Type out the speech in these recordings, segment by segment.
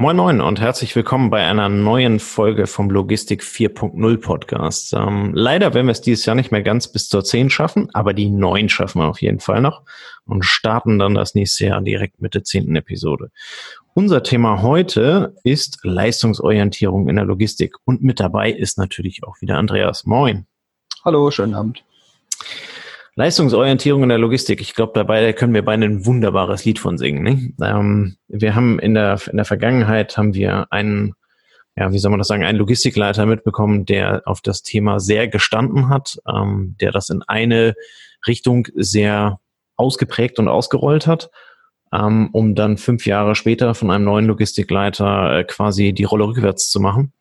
Moin Moin und herzlich willkommen bei einer neuen Folge vom Logistik 4.0 Podcast. Ähm, leider werden wir es dieses Jahr nicht mehr ganz bis zur 10 schaffen, aber die 9 schaffen wir auf jeden Fall noch und starten dann das nächste Jahr direkt mit der 10. Episode. Unser Thema heute ist Leistungsorientierung in der Logistik und mit dabei ist natürlich auch wieder Andreas. Moin. Hallo, schönen Abend. Leistungsorientierung in der Logistik. Ich glaube, dabei können wir beide ein wunderbares Lied von singen. Ne? Ähm, wir haben in der, in der Vergangenheit haben wir einen, ja, wie soll man das sagen, einen Logistikleiter mitbekommen, der auf das Thema sehr gestanden hat, ähm, der das in eine Richtung sehr ausgeprägt und ausgerollt hat, ähm, um dann fünf Jahre später von einem neuen Logistikleiter äh, quasi die Rolle rückwärts zu machen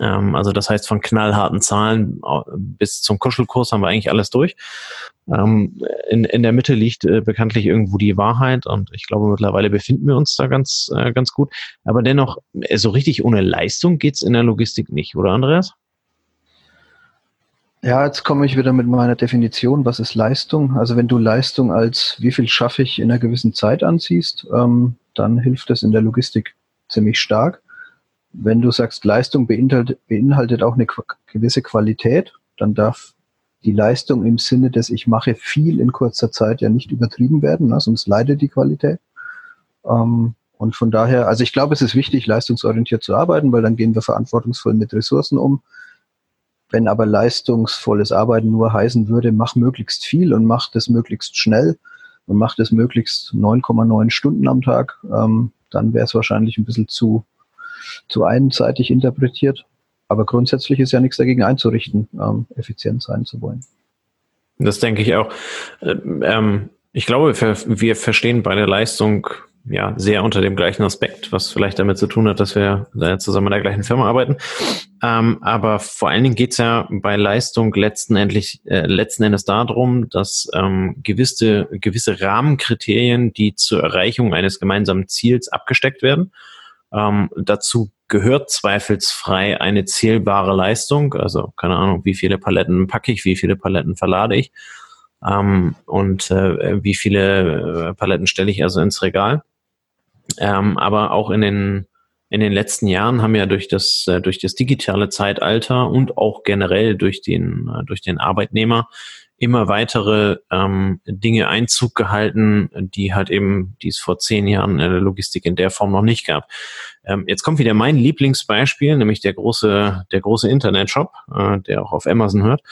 also das heißt, von knallharten Zahlen bis zum Kuschelkurs haben wir eigentlich alles durch. Ähm, in, in der Mitte liegt äh, bekanntlich irgendwo die Wahrheit und ich glaube, mittlerweile befinden wir uns da ganz, äh, ganz gut. Aber dennoch, äh, so richtig ohne Leistung geht's in der Logistik nicht, oder Andreas? Ja, jetzt komme ich wieder mit meiner Definition. Was ist Leistung? Also wenn du Leistung als wie viel schaffe ich in einer gewissen Zeit anziehst, ähm, dann hilft das in der Logistik ziemlich stark wenn du sagst, Leistung beinhaltet, beinhaltet auch eine gewisse Qualität, dann darf die Leistung im Sinne des ich mache viel in kurzer Zeit ja nicht übertrieben werden, ne, sonst leidet die Qualität. Ähm, und von daher, also ich glaube, es ist wichtig, leistungsorientiert zu arbeiten, weil dann gehen wir verantwortungsvoll mit Ressourcen um. Wenn aber leistungsvolles Arbeiten nur heißen würde, mach möglichst viel und mach das möglichst schnell und mach das möglichst 9,9 Stunden am Tag, ähm, dann wäre es wahrscheinlich ein bisschen zu zu einseitig interpretiert. Aber grundsätzlich ist ja nichts dagegen einzurichten, ähm, effizient sein zu wollen. Das denke ich auch. Ähm, ich glaube, wir verstehen bei der Leistung ja sehr unter dem gleichen Aspekt, was vielleicht damit zu tun hat, dass wir zusammen in der gleichen Firma arbeiten. Ähm, aber vor allen Dingen geht es ja bei Leistung letzten, äh, letzten Endes darum, dass ähm, gewisse, gewisse Rahmenkriterien, die zur Erreichung eines gemeinsamen Ziels abgesteckt werden, ähm, dazu gehört zweifelsfrei eine zählbare Leistung, also keine Ahnung, wie viele Paletten packe ich, wie viele Paletten verlade ich ähm, und äh, wie viele äh, Paletten stelle ich also ins Regal. Ähm, aber auch in den in den letzten Jahren haben ja durch das äh, durch das digitale Zeitalter und auch generell durch den äh, durch den Arbeitnehmer immer weitere ähm, Dinge Einzug gehalten, die halt eben, die es vor zehn Jahren in der Logistik in der Form noch nicht gab. Ähm, jetzt kommt wieder mein Lieblingsbeispiel, nämlich der große, der große Internetshop, äh, der auch auf Amazon hört.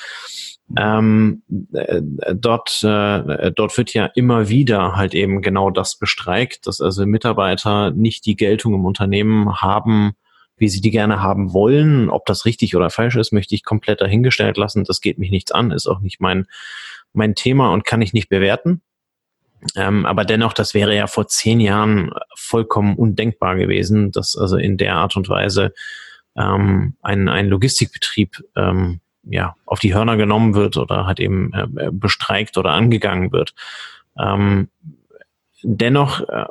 Ähm, äh, dort, äh, dort wird ja immer wieder halt eben genau das bestreikt, dass also Mitarbeiter nicht die Geltung im Unternehmen haben, wie sie die gerne haben wollen. Ob das richtig oder falsch ist, möchte ich komplett dahingestellt lassen. Das geht mich nichts an, ist auch nicht mein, mein Thema und kann ich nicht bewerten. Ähm, aber dennoch, das wäre ja vor zehn Jahren vollkommen undenkbar gewesen, dass also in der Art und Weise ähm, ein, ein Logistikbetrieb ähm, ja, auf die Hörner genommen wird oder halt eben äh, bestreikt oder angegangen wird. Ähm, dennoch äh,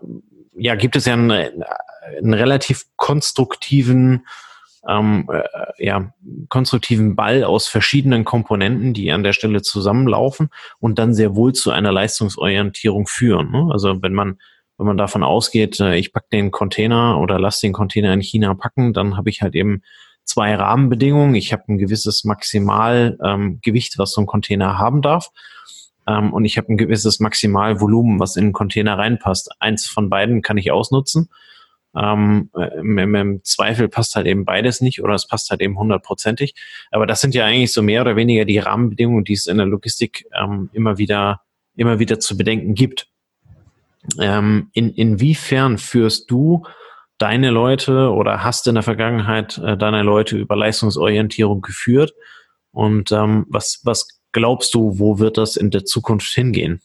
ja, gibt es ja einen, einen relativ konstruktiven ähm, äh, ja, konstruktiven Ball aus verschiedenen Komponenten, die an der Stelle zusammenlaufen und dann sehr wohl zu einer Leistungsorientierung führen. Ne? Also wenn man wenn man davon ausgeht, äh, ich pack den Container oder lass den Container in China packen, dann habe ich halt eben zwei Rahmenbedingungen. Ich habe ein gewisses Maximalgewicht, ähm, was so ein Container haben darf. Ähm, und ich habe ein gewisses Maximalvolumen, was in den Container reinpasst. Eins von beiden kann ich ausnutzen. Ähm, im, im, Zweifel passt halt eben beides nicht oder es passt halt eben hundertprozentig. Aber das sind ja eigentlich so mehr oder weniger die Rahmenbedingungen, die es in der Logistik ähm, immer wieder, immer wieder zu bedenken gibt. Ähm, in, inwiefern führst du deine Leute oder hast in der Vergangenheit äh, deine Leute über Leistungsorientierung geführt? Und ähm, was, was glaubst du, wo wird das in der Zukunft hingehen?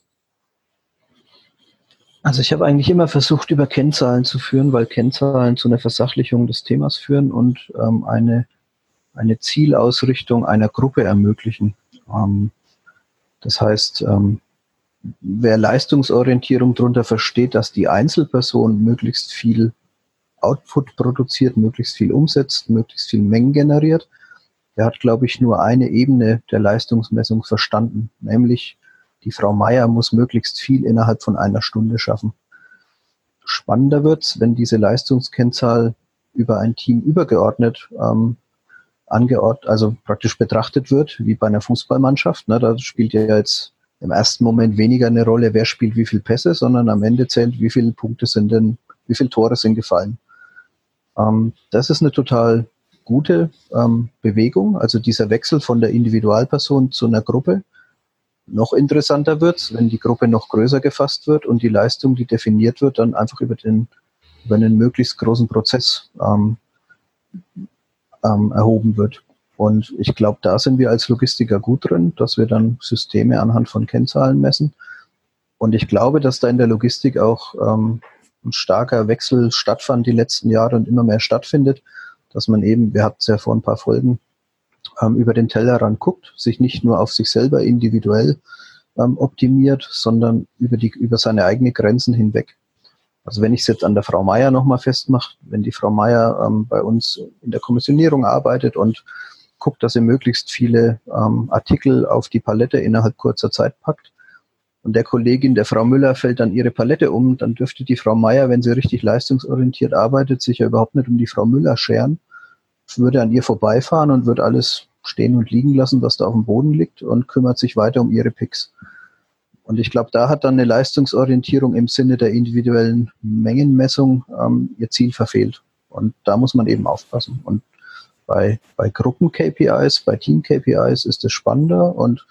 Also ich habe eigentlich immer versucht, über Kennzahlen zu führen, weil Kennzahlen zu einer Versachlichung des Themas führen und ähm, eine, eine Zielausrichtung einer Gruppe ermöglichen. Ähm, das heißt, ähm, wer Leistungsorientierung darunter versteht, dass die Einzelperson möglichst viel Output produziert, möglichst viel umsetzt, möglichst viel Mengen generiert, der hat, glaube ich, nur eine Ebene der Leistungsmessung verstanden, nämlich die Frau Meier muss möglichst viel innerhalb von einer Stunde schaffen. Spannender wird's, wenn diese Leistungskennzahl über ein Team übergeordnet ähm, angeordnet, also praktisch betrachtet wird, wie bei einer Fußballmannschaft. Ne? Da spielt ja jetzt im ersten Moment weniger eine Rolle, wer spielt wie viel Pässe, sondern am Ende zählt, wie viele Punkte sind denn, wie viele Tore sind gefallen. Ähm, das ist eine total gute ähm, Bewegung, also dieser Wechsel von der Individualperson zu einer Gruppe. Noch interessanter wird's, wenn die Gruppe noch größer gefasst wird und die Leistung, die definiert wird, dann einfach über den über einen möglichst großen Prozess ähm, ähm, erhoben wird. Und ich glaube, da sind wir als Logistiker gut drin, dass wir dann Systeme anhand von Kennzahlen messen. Und ich glaube, dass da in der Logistik auch ähm, ein starker Wechsel stattfand die letzten Jahre und immer mehr stattfindet, dass man eben, wir hatten es ja vor ein paar Folgen, ähm, über den Tellerrand guckt, sich nicht nur auf sich selber individuell ähm, optimiert, sondern über, die, über seine eigenen Grenzen hinweg. Also wenn ich es jetzt an der Frau Meier nochmal festmache, wenn die Frau Meier ähm, bei uns in der Kommissionierung arbeitet und guckt, dass sie möglichst viele ähm, Artikel auf die Palette innerhalb kurzer Zeit packt, und der Kollegin, der Frau Müller, fällt dann ihre Palette um, dann dürfte die Frau Meier, wenn sie richtig leistungsorientiert arbeitet, sich ja überhaupt nicht um die Frau Müller scheren, würde an ihr vorbeifahren und würde alles stehen und liegen lassen, was da auf dem Boden liegt und kümmert sich weiter um ihre Picks. Und ich glaube, da hat dann eine Leistungsorientierung im Sinne der individuellen Mengenmessung ähm, ihr Ziel verfehlt. Und da muss man eben aufpassen. Und bei, bei Gruppen-KPIs, bei Team-KPIs ist es spannender. Und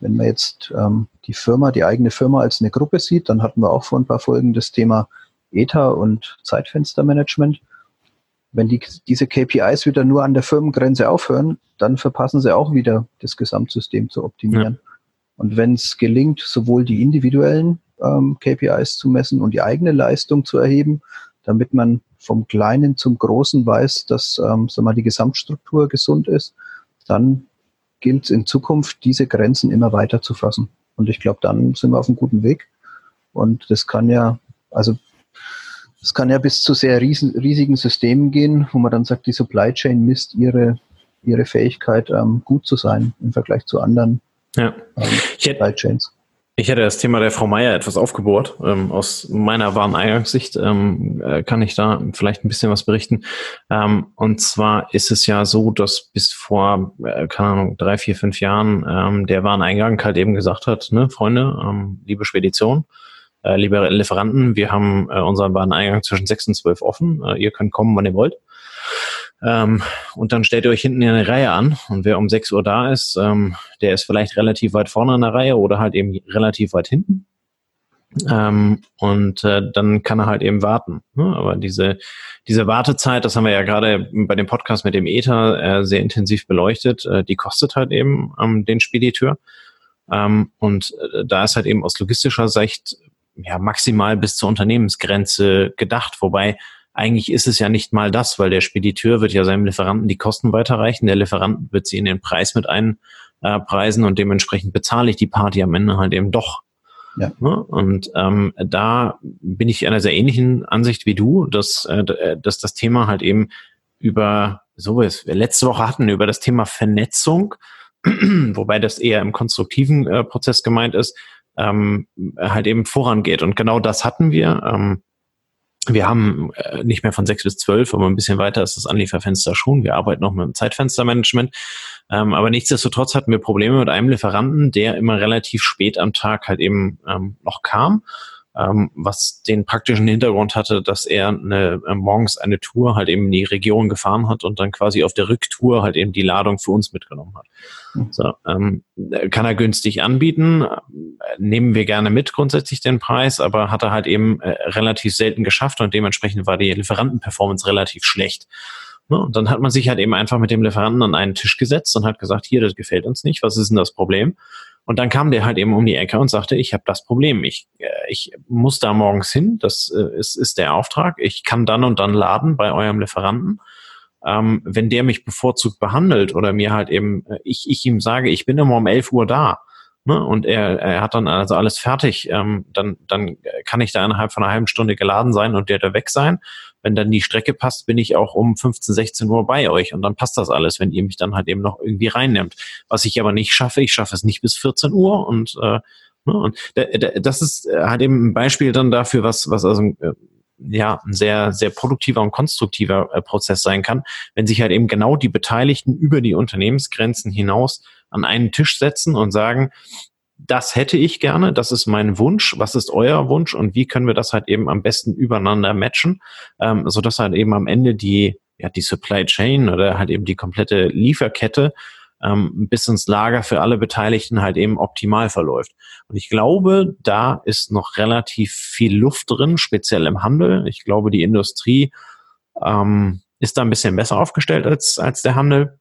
wenn man jetzt ähm, die Firma, die eigene Firma als eine Gruppe sieht, dann hatten wir auch vor ein paar Folgen das Thema ETA und Zeitfenstermanagement. Wenn die, diese KPIs wieder nur an der Firmengrenze aufhören, dann verpassen sie auch wieder das Gesamtsystem zu optimieren. Ja. Und wenn es gelingt, sowohl die individuellen ähm, KPIs zu messen und die eigene Leistung zu erheben, damit man vom Kleinen zum Großen weiß, dass ähm, sag mal, die Gesamtstruktur gesund ist, dann gilt es in Zukunft, diese Grenzen immer weiter zu fassen. Und ich glaube, dann sind wir auf einem guten Weg. Und das kann ja, also das kann ja bis zu sehr riesen, riesigen Systemen gehen, wo man dann sagt, die Supply Chain misst ihre, ihre Fähigkeit, ähm, gut zu sein im Vergleich zu anderen ja. Ähm, ich, hätte, ich hätte das Thema der Frau Meier etwas aufgebohrt. Ähm, aus meiner Wareneingangssicht ähm, äh, kann ich da vielleicht ein bisschen was berichten. Ähm, und zwar ist es ja so, dass bis vor, äh, keine Ahnung, drei, vier, fünf Jahren ähm, der Wareneingang halt eben gesagt hat, ne, Freunde, ähm, liebe Spedition, äh, liebe Lieferanten, wir haben äh, unseren Wareneingang zwischen sechs und zwölf offen. Äh, ihr könnt kommen, wann ihr wollt. Ähm, und dann stellt ihr euch hinten in eine Reihe an und wer um 6 Uhr da ist, ähm, der ist vielleicht relativ weit vorne in der Reihe oder halt eben relativ weit hinten. Ähm, und äh, dann kann er halt eben warten. Ne? Aber diese, diese Wartezeit, das haben wir ja gerade bei dem Podcast mit dem Ether äh, sehr intensiv beleuchtet, äh, die kostet halt eben ähm, den Spediteur. Ähm, und äh, da ist halt eben aus logistischer Sicht ja maximal bis zur Unternehmensgrenze gedacht, wobei eigentlich ist es ja nicht mal das, weil der Spediteur wird ja seinem Lieferanten die Kosten weiterreichen. Der Lieferant wird sie in den Preis mit einpreisen und dementsprechend bezahle ich die Party am Ende halt eben doch. Ja. Ne? Und ähm, da bin ich einer sehr ähnlichen Ansicht wie du, dass, äh, dass das Thema halt eben über, so wie wir letzte Woche hatten, über das Thema Vernetzung, wobei das eher im konstruktiven äh, Prozess gemeint ist, ähm, halt eben vorangeht. Und genau das hatten wir. Ähm, wir haben äh, nicht mehr von sechs bis zwölf, aber ein bisschen weiter ist das Anlieferfenster schon. Wir arbeiten noch mit dem Zeitfenstermanagement. Ähm, aber nichtsdestotrotz hatten wir Probleme mit einem Lieferanten, der immer relativ spät am Tag halt eben ähm, noch kam ähm, was den praktischen Hintergrund hatte, dass er eine, äh, morgens eine Tour halt eben in die Region gefahren hat und dann quasi auf der Rücktour halt eben die Ladung für uns mitgenommen hat. Mhm. So, ähm, kann er günstig anbieten, nehmen wir gerne mit grundsätzlich den Preis, aber hat er halt eben äh, relativ selten geschafft und dementsprechend war die Lieferantenperformance relativ schlecht. Ne? Und dann hat man sich halt eben einfach mit dem Lieferanten an einen Tisch gesetzt und hat gesagt, hier, das gefällt uns nicht, was ist denn das Problem? Und dann kam der halt eben um die Ecke und sagte, ich habe das Problem. Ich, äh, ich muss da morgens hin, das äh, ist, ist der Auftrag. Ich kann dann und dann laden bei eurem Lieferanten. Ähm, wenn der mich bevorzugt behandelt oder mir halt eben, äh, ich, ich ihm sage, ich bin immer um 11 Uhr da, Ne? Und er, er hat dann also alles fertig. Ähm, dann, dann kann ich da innerhalb von einer halben Stunde geladen sein und der da weg sein. Wenn dann die Strecke passt, bin ich auch um 15, 16 Uhr bei euch und dann passt das alles, wenn ihr mich dann halt eben noch irgendwie reinnimmt. Was ich aber nicht schaffe, ich schaffe es nicht bis 14 Uhr und, äh, ne? und das ist halt eben ein Beispiel dann dafür, was, was also äh, ja ein sehr, sehr produktiver und konstruktiver äh, Prozess sein kann, wenn sich halt eben genau die Beteiligten über die Unternehmensgrenzen hinaus an einen Tisch setzen und sagen, das hätte ich gerne, das ist mein Wunsch, was ist euer Wunsch und wie können wir das halt eben am besten übereinander matchen, ähm, sodass halt eben am Ende die, ja, die Supply Chain oder halt eben die komplette Lieferkette ähm, bis ins Lager für alle Beteiligten halt eben optimal verläuft. Und ich glaube, da ist noch relativ viel Luft drin, speziell im Handel. Ich glaube, die Industrie ähm, ist da ein bisschen besser aufgestellt als, als der Handel.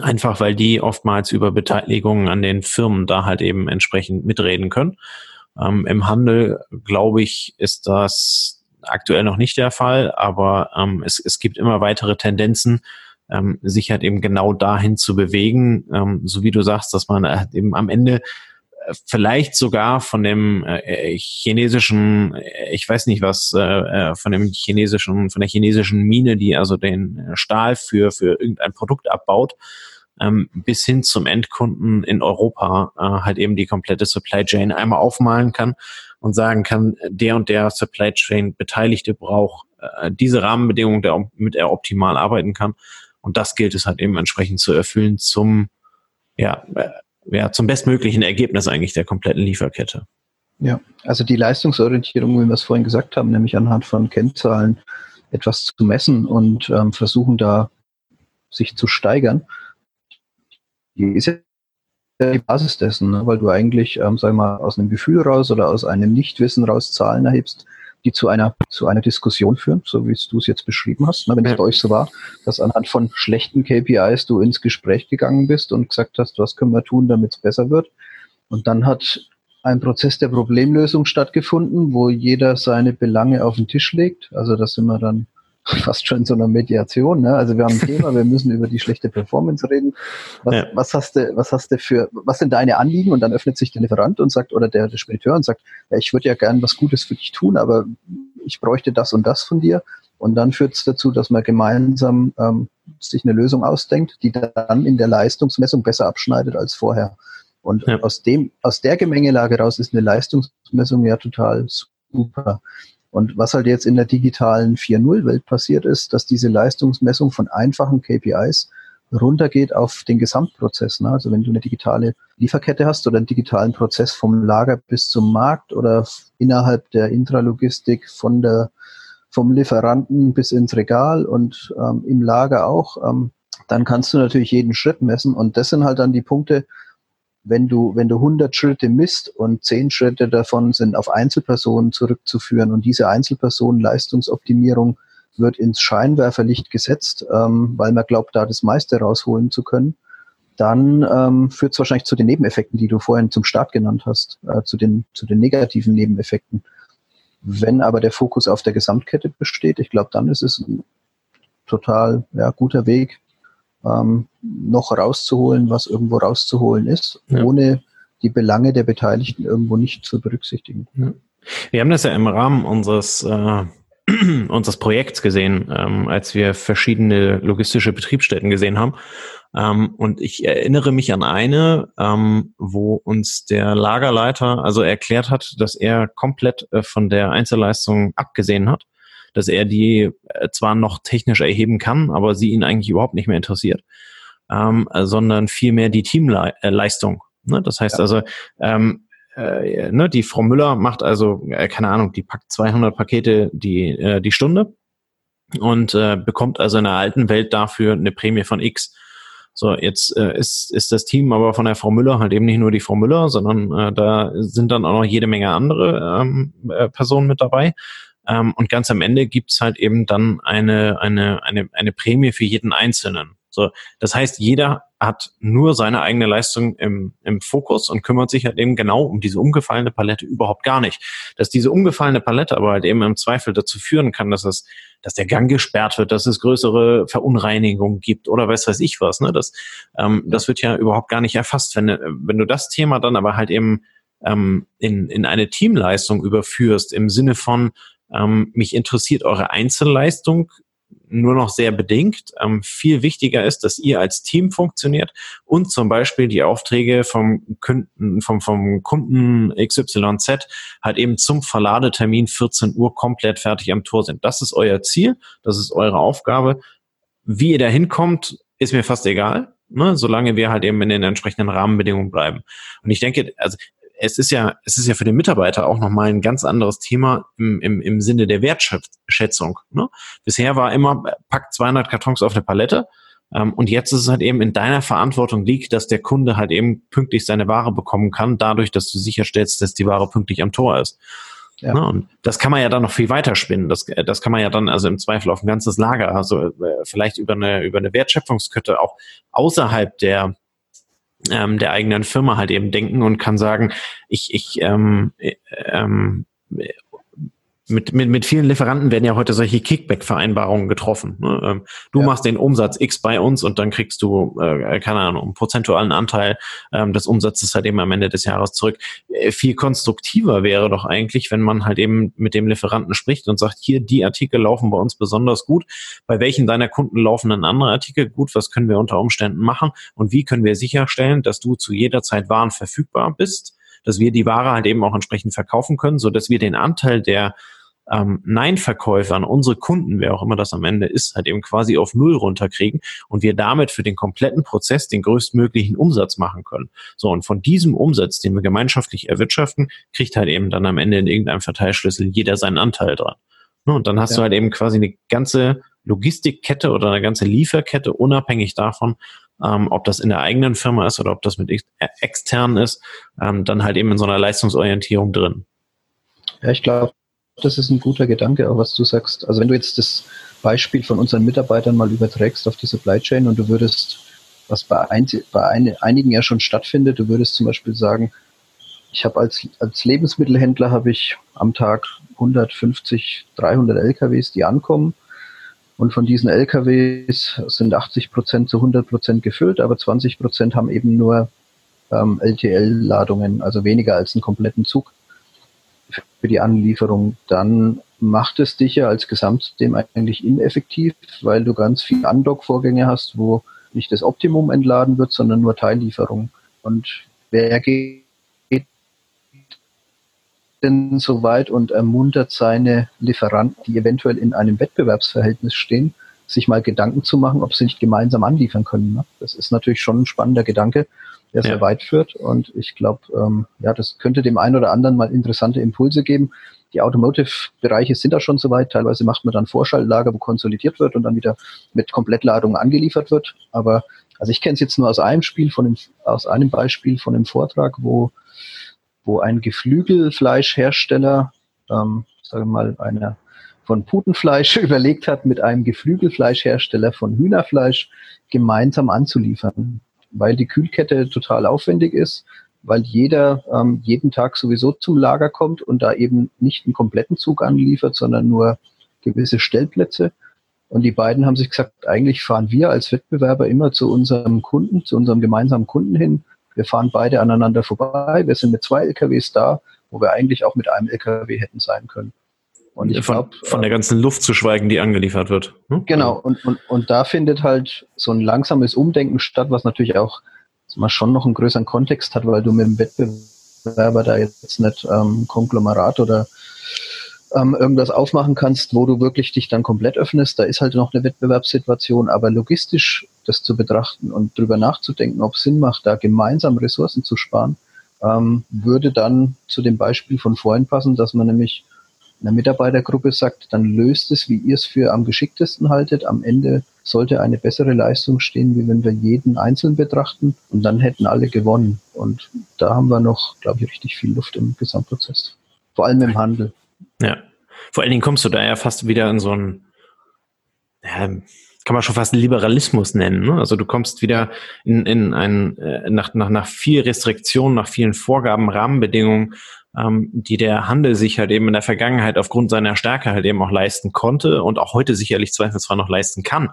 Einfach weil die oftmals über Beteiligungen an den Firmen da halt eben entsprechend mitreden können. Ähm, Im Handel, glaube ich, ist das aktuell noch nicht der Fall, aber ähm, es, es gibt immer weitere Tendenzen, ähm, sich halt eben genau dahin zu bewegen, ähm, so wie du sagst, dass man halt eben am Ende vielleicht sogar von dem äh, chinesischen, äh, ich weiß nicht was, äh, äh, von dem chinesischen, von der chinesischen Mine, die also den Stahl für, für irgendein Produkt abbaut, ähm, bis hin zum Endkunden in Europa äh, halt eben die komplette Supply Chain einmal aufmalen kann und sagen kann, der und der Supply Chain Beteiligte braucht äh, diese Rahmenbedingungen, der, mit er optimal arbeiten kann. Und das gilt es halt eben entsprechend zu erfüllen zum, ja, äh, ja, zum bestmöglichen Ergebnis eigentlich der kompletten Lieferkette. Ja, also die Leistungsorientierung, wie wir es vorhin gesagt haben, nämlich anhand von Kennzahlen etwas zu messen und ähm, versuchen da sich zu steigern, die ist ja die Basis dessen, ne? weil du eigentlich, ähm, sag mal, aus einem Gefühl raus oder aus einem Nichtwissen raus Zahlen erhebst, die zu einer, zu einer Diskussion führen, so wie du es jetzt beschrieben hast. Ne? Wenn es ja. bei euch so war, dass anhand von schlechten KPIs du ins Gespräch gegangen bist und gesagt hast, was können wir tun, damit es besser wird. Und dann hat ein Prozess der Problemlösung stattgefunden, wo jeder seine Belange auf den Tisch legt. Also da sind wir dann fast schon in so einer Mediation. Ne? Also wir haben ein Thema, wir müssen über die schlechte Performance reden. Was, ja. was, hast du, was hast du für, was sind deine Anliegen? Und dann öffnet sich der Lieferant und sagt, oder der, der Spediteur und sagt, ja, ich würde ja gern was Gutes für dich tun, aber ich bräuchte das und das von dir. Und dann führt es dazu, dass man gemeinsam ähm, sich eine Lösung ausdenkt, die dann in der Leistungsmessung besser abschneidet als vorher. Und ja. aus dem, aus der Gemengelage raus ist eine Leistungsmessung ja total super. Und was halt jetzt in der digitalen 4.0-Welt passiert ist, dass diese Leistungsmessung von einfachen KPIs runtergeht auf den Gesamtprozess. Ne? Also wenn du eine digitale Lieferkette hast oder einen digitalen Prozess vom Lager bis zum Markt oder innerhalb der Intralogistik von der, vom Lieferanten bis ins Regal und ähm, im Lager auch, ähm, dann kannst du natürlich jeden Schritt messen. Und das sind halt dann die Punkte, wenn du, wenn du 100 Schritte misst und 10 Schritte davon sind auf Einzelpersonen zurückzuführen und diese Einzelpersonen Leistungsoptimierung wird ins Scheinwerferlicht gesetzt, ähm, weil man glaubt, da das meiste rausholen zu können, dann ähm, führt es wahrscheinlich zu den Nebeneffekten, die du vorhin zum Start genannt hast, äh, zu, den, zu den negativen Nebeneffekten. Wenn aber der Fokus auf der Gesamtkette besteht, ich glaube, dann ist es ein total ja, guter Weg, ähm, noch rauszuholen, was irgendwo rauszuholen ist, ja. ohne die Belange der Beteiligten irgendwo nicht zu berücksichtigen. Ja. Wir haben das ja im Rahmen unseres äh, unseres Projekts gesehen, ähm, als wir verschiedene logistische Betriebsstätten gesehen haben. Ähm, und ich erinnere mich an eine, ähm, wo uns der Lagerleiter also erklärt hat, dass er komplett äh, von der Einzelleistung abgesehen hat dass er die äh, zwar noch technisch erheben kann, aber sie ihn eigentlich überhaupt nicht mehr interessiert, ähm, sondern vielmehr die Teamleistung. Ne? Das heißt ja. also, ähm, äh, ne, die Frau Müller macht also, äh, keine Ahnung, die packt 200 Pakete die, äh, die Stunde und äh, bekommt also in der alten Welt dafür eine Prämie von X. So, jetzt äh, ist, ist das Team aber von der Frau Müller halt eben nicht nur die Frau Müller, sondern äh, da sind dann auch noch jede Menge andere ähm, äh, Personen mit dabei. Ähm, und ganz am Ende gibt's halt eben dann eine, eine, eine, eine Prämie für jeden Einzelnen. So, das heißt, jeder hat nur seine eigene Leistung im, im Fokus und kümmert sich halt eben genau um diese umgefallene Palette überhaupt gar nicht. Dass diese umgefallene Palette aber halt eben im Zweifel dazu führen kann, dass es, dass der Gang gesperrt wird, dass es größere Verunreinigungen gibt oder weiß weiß ich was. Ne? Das, ähm, das wird ja überhaupt gar nicht erfasst. Wenn, wenn du das Thema dann aber halt eben ähm, in, in eine Teamleistung überführst, im Sinne von, ähm, mich interessiert eure Einzelleistung nur noch sehr bedingt. Ähm, viel wichtiger ist, dass ihr als Team funktioniert und zum Beispiel die Aufträge vom Kunden, vom, vom Kunden XYZ halt eben zum Verladetermin 14 Uhr komplett fertig am Tor sind. Das ist euer Ziel, das ist eure Aufgabe. Wie ihr da hinkommt, ist mir fast egal. Ne, solange wir halt eben in den entsprechenden Rahmenbedingungen bleiben. Und ich denke, also es ist ja, es ist ja für den Mitarbeiter auch nochmal ein ganz anderes Thema im, im, im Sinne der Wertschätzung. Ne? Bisher war immer, packt 200 Kartons auf eine Palette. Ähm, und jetzt ist es halt eben in deiner Verantwortung liegt, dass der Kunde halt eben pünktlich seine Ware bekommen kann, dadurch, dass du sicherstellst, dass die Ware pünktlich am Tor ist. Ja. Ne? Und das kann man ja dann noch viel weiter spinnen. Das, das kann man ja dann also im Zweifel auf ein ganzes Lager, also äh, vielleicht über eine, über eine Wertschöpfungskette auch außerhalb der, ähm, der eigenen Firma halt eben denken und kann sagen, ich, ich ähm, äh, ähm, mit, mit, mit vielen Lieferanten werden ja heute solche Kickback-Vereinbarungen getroffen. Ne? Ähm, du ja. machst den Umsatz X bei uns und dann kriegst du, äh, keine Ahnung, einen prozentualen Anteil ähm, des Umsatzes halt eben am Ende des Jahres zurück. Äh, viel konstruktiver wäre doch eigentlich, wenn man halt eben mit dem Lieferanten spricht und sagt, hier, die Artikel laufen bei uns besonders gut. Bei welchen deiner Kunden laufen dann andere Artikel gut? Was können wir unter Umständen machen? Und wie können wir sicherstellen, dass du zu jeder Zeit Waren verfügbar bist? dass wir die Ware halt eben auch entsprechend verkaufen können, so dass wir den Anteil der ähm, Nein-Verkäufer an unsere Kunden, wer auch immer das am Ende ist, halt eben quasi auf Null runterkriegen und wir damit für den kompletten Prozess den größtmöglichen Umsatz machen können. So, und von diesem Umsatz, den wir gemeinschaftlich erwirtschaften, kriegt halt eben dann am Ende in irgendeinem Verteilschlüssel jeder seinen Anteil dran. Ne, und dann hast ja. du halt eben quasi eine ganze Logistikkette oder eine ganze Lieferkette, unabhängig davon, ähm, ob das in der eigenen Firma ist oder ob das mit ex extern ist, ähm, dann halt eben in so einer Leistungsorientierung drin. Ja, ich glaube, das ist ein guter Gedanke, auch was du sagst. Also wenn du jetzt das Beispiel von unseren Mitarbeitern mal überträgst auf die Supply Chain und du würdest, was bei, ein, bei ein, einigen ja schon stattfindet, du würdest zum Beispiel sagen, ich habe als, als Lebensmittelhändler habe ich am Tag 150, 300 LKWs, die ankommen. Und von diesen LKWs sind 80 Prozent zu 100 Prozent gefüllt, aber 20 Prozent haben eben nur ähm, LTL-Ladungen, also weniger als einen kompletten Zug für die Anlieferung, dann macht es dich ja als Gesamtsystem eigentlich ineffektiv, weil du ganz viele Undock-Vorgänge hast, wo nicht das Optimum entladen wird, sondern nur Teillieferung. Und wer geht denn so weit und ermuntert seine Lieferanten, die eventuell in einem Wettbewerbsverhältnis stehen, sich mal Gedanken zu machen, ob sie nicht gemeinsam anliefern können. Ne? Das ist natürlich schon ein spannender Gedanke der sehr ja. weit führt. Und ich glaube, ähm, ja, das könnte dem einen oder anderen mal interessante Impulse geben. Die Automotive-Bereiche sind da schon soweit. Teilweise macht man dann Vorschaltlager, wo konsolidiert wird und dann wieder mit Komplettladungen angeliefert wird. Aber also ich kenne es jetzt nur aus einem Spiel, von dem, aus einem Beispiel von einem Vortrag, wo, wo ein Geflügelfleischhersteller, ähm, sagen wir mal, einer von Putenfleisch überlegt hat, mit einem Geflügelfleischhersteller von Hühnerfleisch gemeinsam anzuliefern weil die Kühlkette total aufwendig ist, weil jeder ähm, jeden Tag sowieso zum Lager kommt und da eben nicht einen kompletten Zug anliefert, sondern nur gewisse Stellplätze. Und die beiden haben sich gesagt, eigentlich fahren wir als Wettbewerber immer zu unserem Kunden, zu unserem gemeinsamen Kunden hin. Wir fahren beide aneinander vorbei. Wir sind mit zwei LKWs da, wo wir eigentlich auch mit einem LKW hätten sein können. Und ich von, glaub, von der ganzen Luft zu schweigen, die angeliefert wird. Hm? Genau, und, und, und da findet halt so ein langsames Umdenken statt, was natürlich auch mal schon noch einen größeren Kontext hat, weil du mit dem Wettbewerber da jetzt nicht ähm, Konglomerat oder ähm, irgendwas aufmachen kannst, wo du wirklich dich dann komplett öffnest. Da ist halt noch eine Wettbewerbssituation, aber logistisch das zu betrachten und drüber nachzudenken, ob es Sinn macht, da gemeinsam Ressourcen zu sparen, ähm, würde dann zu dem Beispiel von vorhin passen, dass man nämlich einer Mitarbeitergruppe sagt, dann löst es, wie ihr es für am geschicktesten haltet. Am Ende sollte eine bessere Leistung stehen, wie wenn wir jeden einzeln betrachten und dann hätten alle gewonnen. Und da haben wir noch, glaube ich, richtig viel Luft im Gesamtprozess. Vor allem im Handel. Ja. Vor allen Dingen kommst du da ja fast wieder in so ein, ja, kann man schon fast Liberalismus nennen. Ne? Also du kommst wieder in, in ein, äh, nach, nach, nach viel Restriktionen, nach vielen Vorgaben, Rahmenbedingungen, ähm, die der Handel sich halt eben in der Vergangenheit aufgrund seiner Stärke halt eben auch leisten konnte und auch heute sicherlich zweifelsfrei noch leisten kann.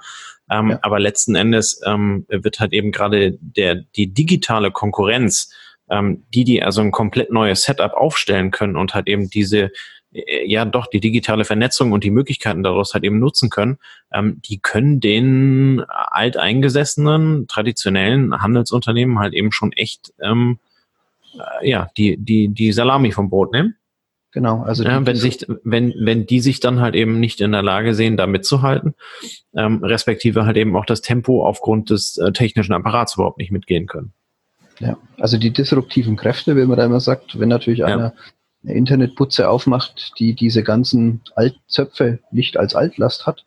Ähm, ja. Aber letzten Endes ähm, wird halt eben gerade der, die digitale Konkurrenz, ähm, die, die also ein komplett neues Setup aufstellen können und halt eben diese äh, ja doch die digitale Vernetzung und die Möglichkeiten daraus halt eben nutzen können, ähm, die können den alteingesessenen, traditionellen Handelsunternehmen halt eben schon echt ähm, äh, ja, die, die, die Salami vom Brot nehmen. Genau, also ja, wenn sich, wenn, wenn die sich dann halt eben nicht in der Lage sehen, da mitzuhalten, ähm, respektive halt eben auch das Tempo aufgrund des äh, technischen Apparats überhaupt nicht mitgehen können. Ja, also die disruptiven Kräfte, wie man da immer sagt, wenn natürlich ja. einer eine Internetputze aufmacht, die diese ganzen Altzöpfe nicht als Altlast hat,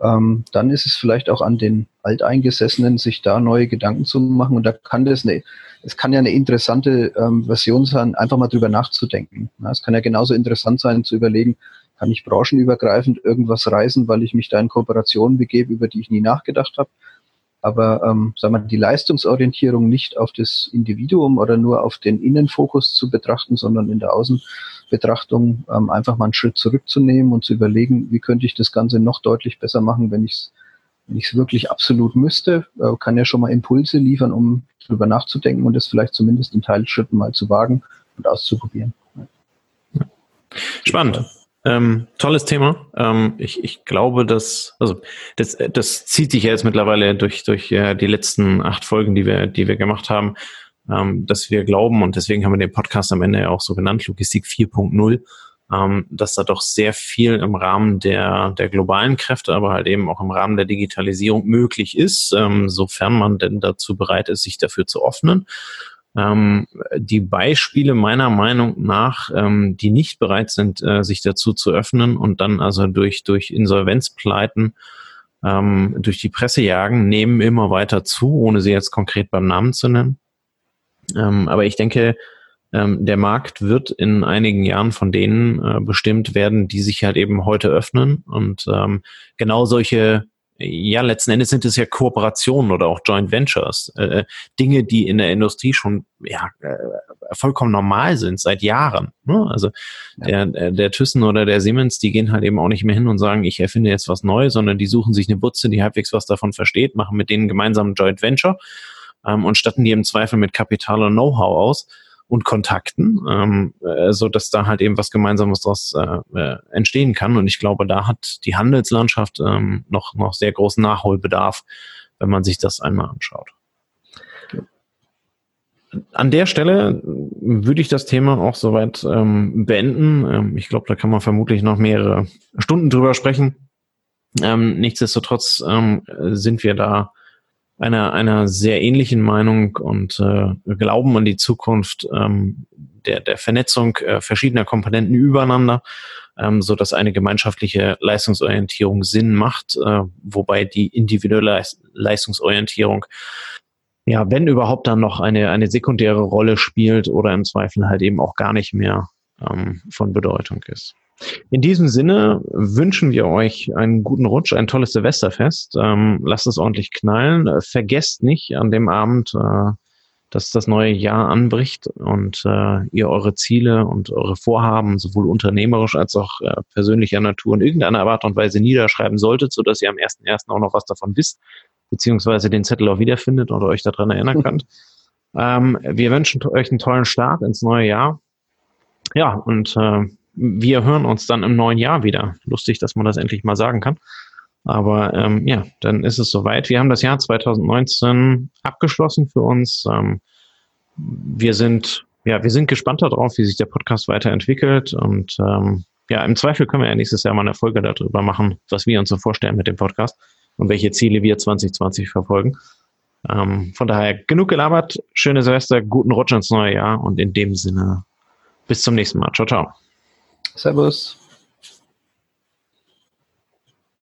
ähm, dann ist es vielleicht auch an den Alteingesessenen, sich da neue Gedanken zu machen. Und da kann das eine, es kann ja eine interessante ähm, Version sein, einfach mal drüber nachzudenken. Ja, es kann ja genauso interessant sein, zu überlegen, kann ich branchenübergreifend irgendwas reisen, weil ich mich da in Kooperationen begebe, über die ich nie nachgedacht habe aber ähm, sagen wir, die Leistungsorientierung nicht auf das Individuum oder nur auf den Innenfokus zu betrachten, sondern in der Außenbetrachtung ähm, einfach mal einen Schritt zurückzunehmen und zu überlegen, wie könnte ich das Ganze noch deutlich besser machen, wenn ich es wenn ich es wirklich absolut müsste, äh, kann ja schon mal Impulse liefern, um darüber nachzudenken und es vielleicht zumindest in Teilschritten mal zu wagen und auszuprobieren. Spannend. Ähm, tolles Thema. Ähm, ich, ich glaube, dass, also das, das zieht sich ja jetzt mittlerweile durch, durch äh, die letzten acht Folgen, die wir, die wir gemacht haben, ähm, dass wir glauben, und deswegen haben wir den Podcast am Ende ja auch so genannt, Logistik 4.0, ähm, dass da doch sehr viel im Rahmen der, der globalen Kräfte, aber halt eben auch im Rahmen der Digitalisierung möglich ist, ähm, sofern man denn dazu bereit ist, sich dafür zu öffnen. Ähm, die Beispiele meiner Meinung nach, ähm, die nicht bereit sind, äh, sich dazu zu öffnen und dann also durch, durch Insolvenzpleiten ähm, durch die Presse jagen, nehmen immer weiter zu, ohne sie jetzt konkret beim Namen zu nennen. Ähm, aber ich denke, ähm, der Markt wird in einigen Jahren von denen äh, bestimmt werden, die sich halt eben heute öffnen und ähm, genau solche ja, letzten Endes sind es ja Kooperationen oder auch Joint Ventures, äh, äh, Dinge, die in der Industrie schon ja äh, vollkommen normal sind seit Jahren. Ne? Also ja. der, der Thyssen oder der Siemens, die gehen halt eben auch nicht mehr hin und sagen, ich erfinde jetzt was Neues, sondern die suchen sich eine Butze, die halbwegs was davon versteht, machen mit denen gemeinsam Joint Venture ähm, und statten die im Zweifel mit Kapital und Know-how aus und Kontakten, ähm, äh, so dass da halt eben was Gemeinsames daraus äh, äh, entstehen kann. Und ich glaube, da hat die Handelslandschaft ähm, noch noch sehr großen Nachholbedarf, wenn man sich das einmal anschaut. An der Stelle würde ich das Thema auch soweit ähm, beenden. Ähm, ich glaube, da kann man vermutlich noch mehrere Stunden drüber sprechen. Ähm, nichtsdestotrotz ähm, sind wir da einer, einer sehr ähnlichen Meinung und äh, glauben an die Zukunft ähm, der, der Vernetzung äh, verschiedener Komponenten übereinander, ähm, so dass eine gemeinschaftliche Leistungsorientierung Sinn macht, äh, wobei die individuelle Leistungsorientierung ja, wenn überhaupt dann noch eine, eine sekundäre Rolle spielt oder im Zweifel halt eben auch gar nicht mehr ähm, von Bedeutung ist. In diesem Sinne wünschen wir euch einen guten Rutsch, ein tolles Silvesterfest. Ähm, lasst es ordentlich knallen. Vergesst nicht an dem Abend, äh, dass das neue Jahr anbricht und äh, ihr eure Ziele und eure Vorhaben sowohl unternehmerisch als auch äh, persönlicher Natur in irgendeiner Art und Weise niederschreiben solltet, sodass ihr am 1.1. auch noch was davon wisst, beziehungsweise den Zettel auch wiederfindet oder euch daran erinnern könnt. ähm, wir wünschen euch einen tollen Start ins neue Jahr. Ja, und äh, wir hören uns dann im neuen Jahr wieder. Lustig, dass man das endlich mal sagen kann. Aber ähm, ja, dann ist es soweit. Wir haben das Jahr 2019 abgeschlossen für uns. Ähm, wir sind ja, wir sind gespannt darauf, wie sich der Podcast weiterentwickelt. Und ähm, ja, im Zweifel können wir ja nächstes Jahr mal eine Folge darüber machen, was wir uns so vorstellen mit dem Podcast und welche Ziele wir 2020 verfolgen. Ähm, von daher genug gelabert, schöne Silvester, guten Rutsch ins neue Jahr und in dem Sinne bis zum nächsten Mal. Ciao, ciao. Servus.